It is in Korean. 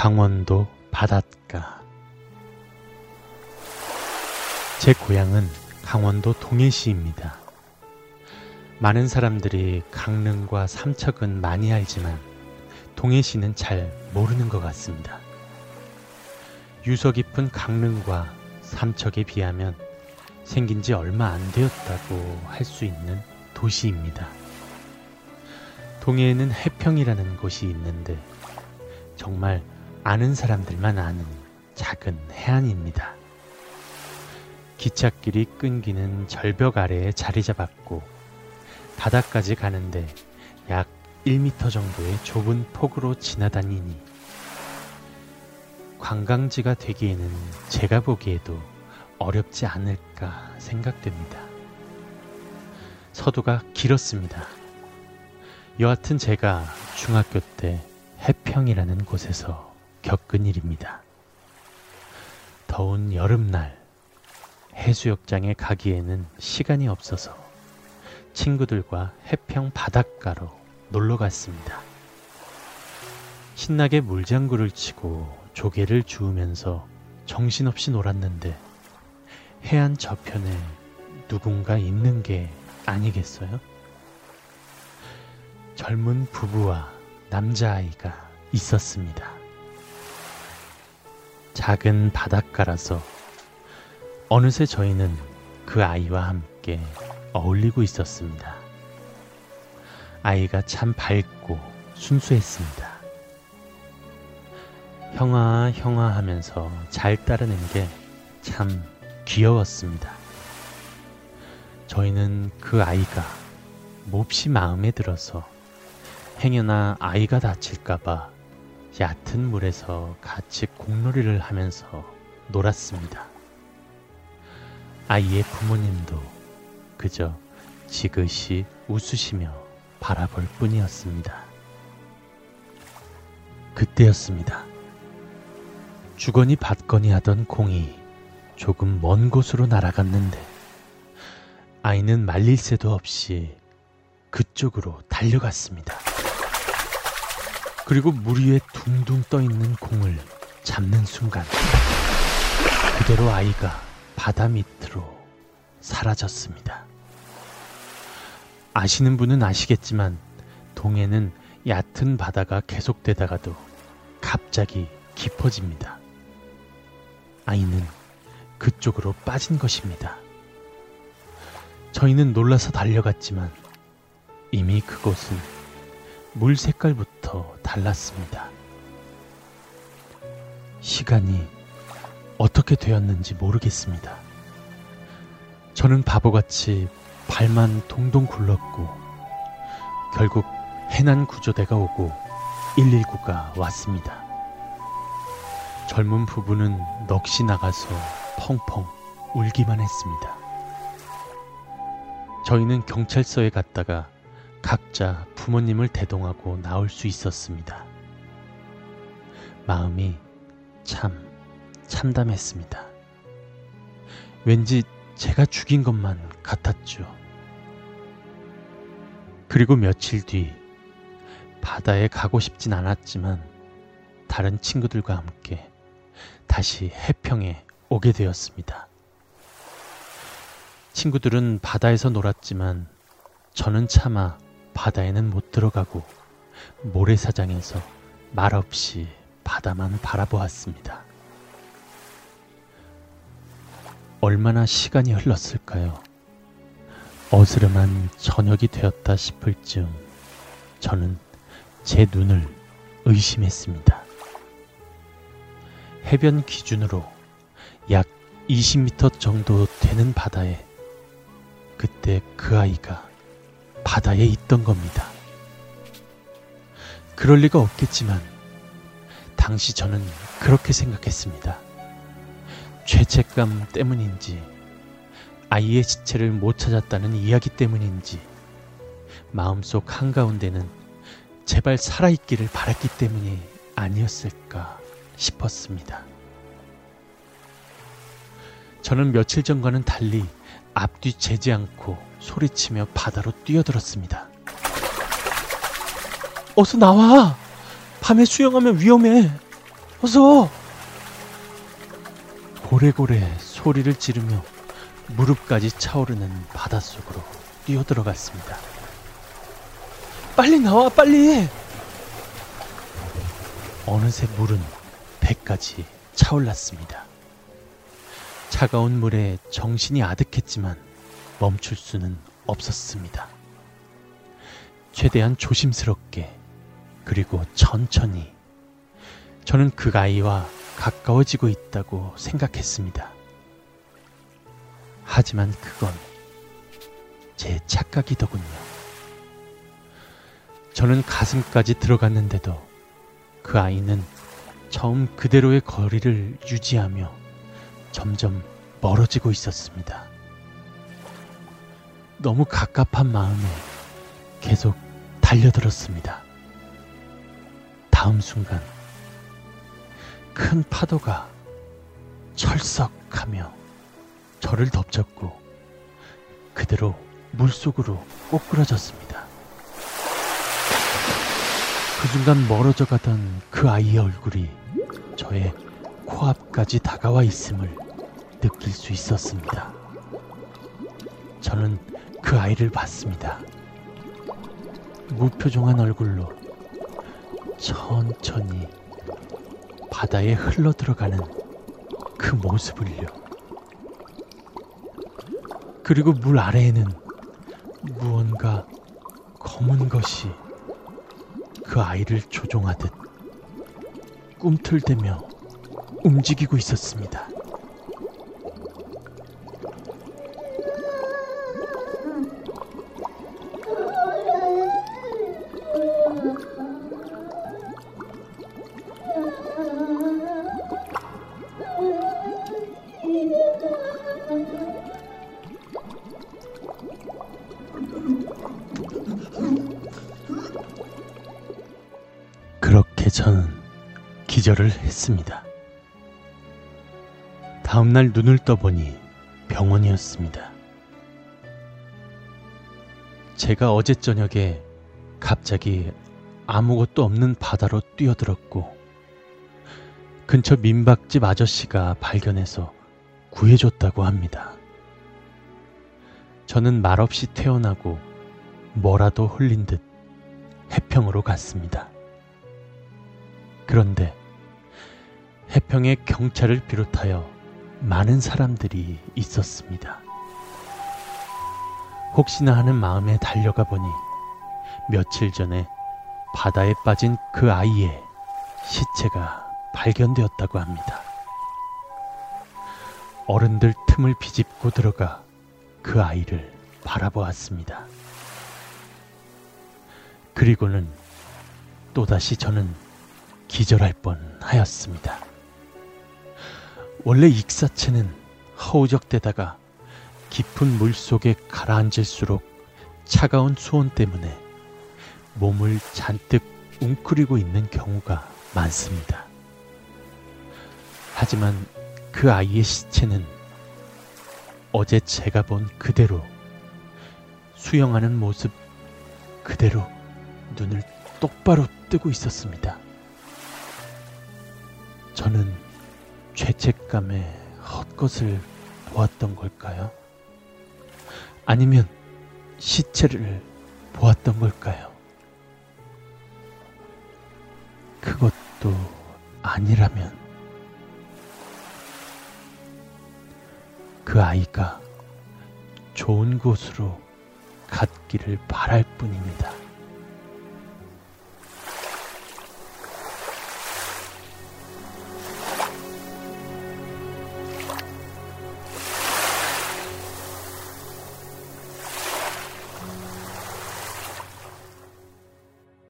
강원도 바닷가 제 고향은 강원도 동해시입니다. 많은 사람들이 강릉과 삼척은 많이 알지만 동해시는 잘 모르는 것 같습니다. 유서 깊은 강릉과 삼척에 비하면 생긴 지 얼마 안 되었다고 할 수 있는 도시입니다. 동해에는 해평이라는 곳이 있는데 정말 아는 사람들만 아는 작은 해안입니다. 기찻길이 끊기는 절벽 아래에 자리 잡았고 바다까지 가는데 약 1m 정도의 좁은 폭으로 지나다니니 관광지가 되기에는 제가 보기에도 어렵지 않을까 생각됩니다. 서도가 길었습니다. 여하튼 제가 중학교 때 해평이라는 곳에서 겪은 일입니다. 더운 여름날 해수욕장에 가기에는 시간이 없어서 친구들과 해평 바닷가로 놀러 갔습니다. 신나게 물장구를 치고 조개를 주우면서 정신없이 놀았는데 해안 저편에 누군가 있는 게 아니겠어요? 젊은 부부와 남자아이가 있었습니다. 작은 바닷가라서 어느새 저희는 그 아이와 함께 어울리고 있었습니다. 아이가 참 밝고 순수했습니다. 형아, 형아 하면서 잘 따르는 게 참 귀여웠습니다. 저희는 그 아이가 몹시 마음에 들어서 행여나 아이가 다칠까봐 얕은 물에서 같이 공놀이를 하면서 놀았습니다. 아이의 부모님도 그저 지그시 웃으시며 바라볼 뿐이었습니다. 그때였습니다. 주거니 받거니 하던 공이 조금 먼 곳으로 날아갔는데 아이는 말릴 새도 없이 그쪽으로 달려갔습니다. 그리고 물 위에 둥둥 떠 있는 공을 잡는 순간 그대로 아이가 바다 밑으로 사라졌습니다. 아시는 분은 아시겠지만 동해는 얕은 바다가 계속되다가도 갑자기 깊어집니다. 아이는 그쪽으로 빠진 것입니다. 저희는 놀라서 달려갔지만 이미 그곳은 물 색깔부터 달랐습니다. 시간이 어떻게 되었는지 모르겠습니다. 저는 바보같이 발만 동동 굴렀고 결국 해난 구조대가 오고 119가 왔습니다. 젊은 부부는 넋이 나가서 펑펑 울기만 했습니다. 저희는 경찰서에 갔다가 각자 부모님을 대동하고 나올 수 있었습니다. 마음이 참 참담했습니다. 왠지 제가 죽인 것만 같았죠. 그리고 며칠 뒤 바다에 가고 싶진 않았지만 다른 친구들과 함께 다시 해평에 오게 되었습니다. 친구들은 바다에서 놀았지만 저는 차마 바다에는 못 들어가고 모래사장에서 말없이 바다만 바라보았습니다. 얼마나 시간이 흘렀을까요? 어스름한 저녁이 되었다 싶을 즈음 저는 제 눈을 의심했습니다. 해변 기준으로 약 20m 정도 되는 바다에 그때 그 아이가 바다에 있던 겁니다. 그럴 리가 없겠지만 당시 저는 그렇게 생각했습니다. 죄책감 때문인지 아이의 시체를 못 찾았다는 이야기 때문인지 마음속 한가운데는 제발 살아있기를 바랐기 때문이 아니었을까 싶었습니다. 저는 며칠 전과는 달리 앞뒤 재지 않고 소리치며 바다로 뛰어들었습니다. 어서 나와! 밤에 수영하면 위험해! 어서! 고래고래 소리를 지르며 무릎까지 차오르는 바닷속으로 뛰어들어갔습니다. 빨리 나와, 빨리! 어느새 물은 배까지 차올랐습니다. 차가운 물에 정신이 아득했지만 멈출 수는 없었습니다. 최대한 조심스럽게 그리고 천천히 저는 그 아이와 가까워지고 있다고 생각했습니다. 하지만 그건 제 착각이더군요. 저는 가슴까지 들어갔는데도 그 아이는 처음 그대로의 거리를 유지하며 점점 멀어지고 있었습니다. 너무 갑갑한 마음에 계속 달려들었습니다. 다음 순간 큰 파도가 철썩하며 저를 덮쳤고 그대로 물속으로 꼬꾸라졌습니다. 그 순간 멀어져 가던 그 아이의 얼굴이 저의 코앞까지 다가와 있음을 느낄 수 있었습니다. 저는 그 아이를 봤습니다. 무표정한 얼굴로 천천히 바다에 흘러 들어가는 그 모습을요. 그리고 물 아래에는 무언가 검은 것이 그 아이를 조종하듯 꿈틀대며 움직이고 있었습니다. 저는 기절을 했습니다. 다음날 눈을 떠보니 병원이었습니다. 제가 어제 저녁에 갑자기 아무것도 없는 바다로 뛰어들었고 근처 민박집 아저씨가 발견해서 구해줬다고 합니다. 저는 말없이 태어나고 뭐라도 흘린 듯 해평으로 갔습니다. 그런데 해평에 경찰을 비롯하여 많은 사람들이 있었습니다. 혹시나 하는 마음에 달려가 보니 며칠 전에 바다에 빠진 그 아이의 시체가 발견되었다고 합니다. 어른들 틈을 비집고 들어가 그 아이를 바라보았습니다. 그리고는 또다시 저는 기절할 뻔 하였습니다. 원래 익사체는 허우적대다가 깊은 물 속에 가라앉을수록 차가운 수온 때문에 몸을 잔뜩 웅크리고 있는 경우가 많습니다. 하지만 그 아이의 시체는 어제 제가 본 그대로 수영하는 모습 그대로 눈을 똑바로 뜨고 있었습니다. 저는 죄책감에 헛것을 보았던 걸까요? 아니면 시체를 보았던 걸까요? 그것도 아니라면 그 아이가 좋은 곳으로 갔기를 바랄 뿐입니다.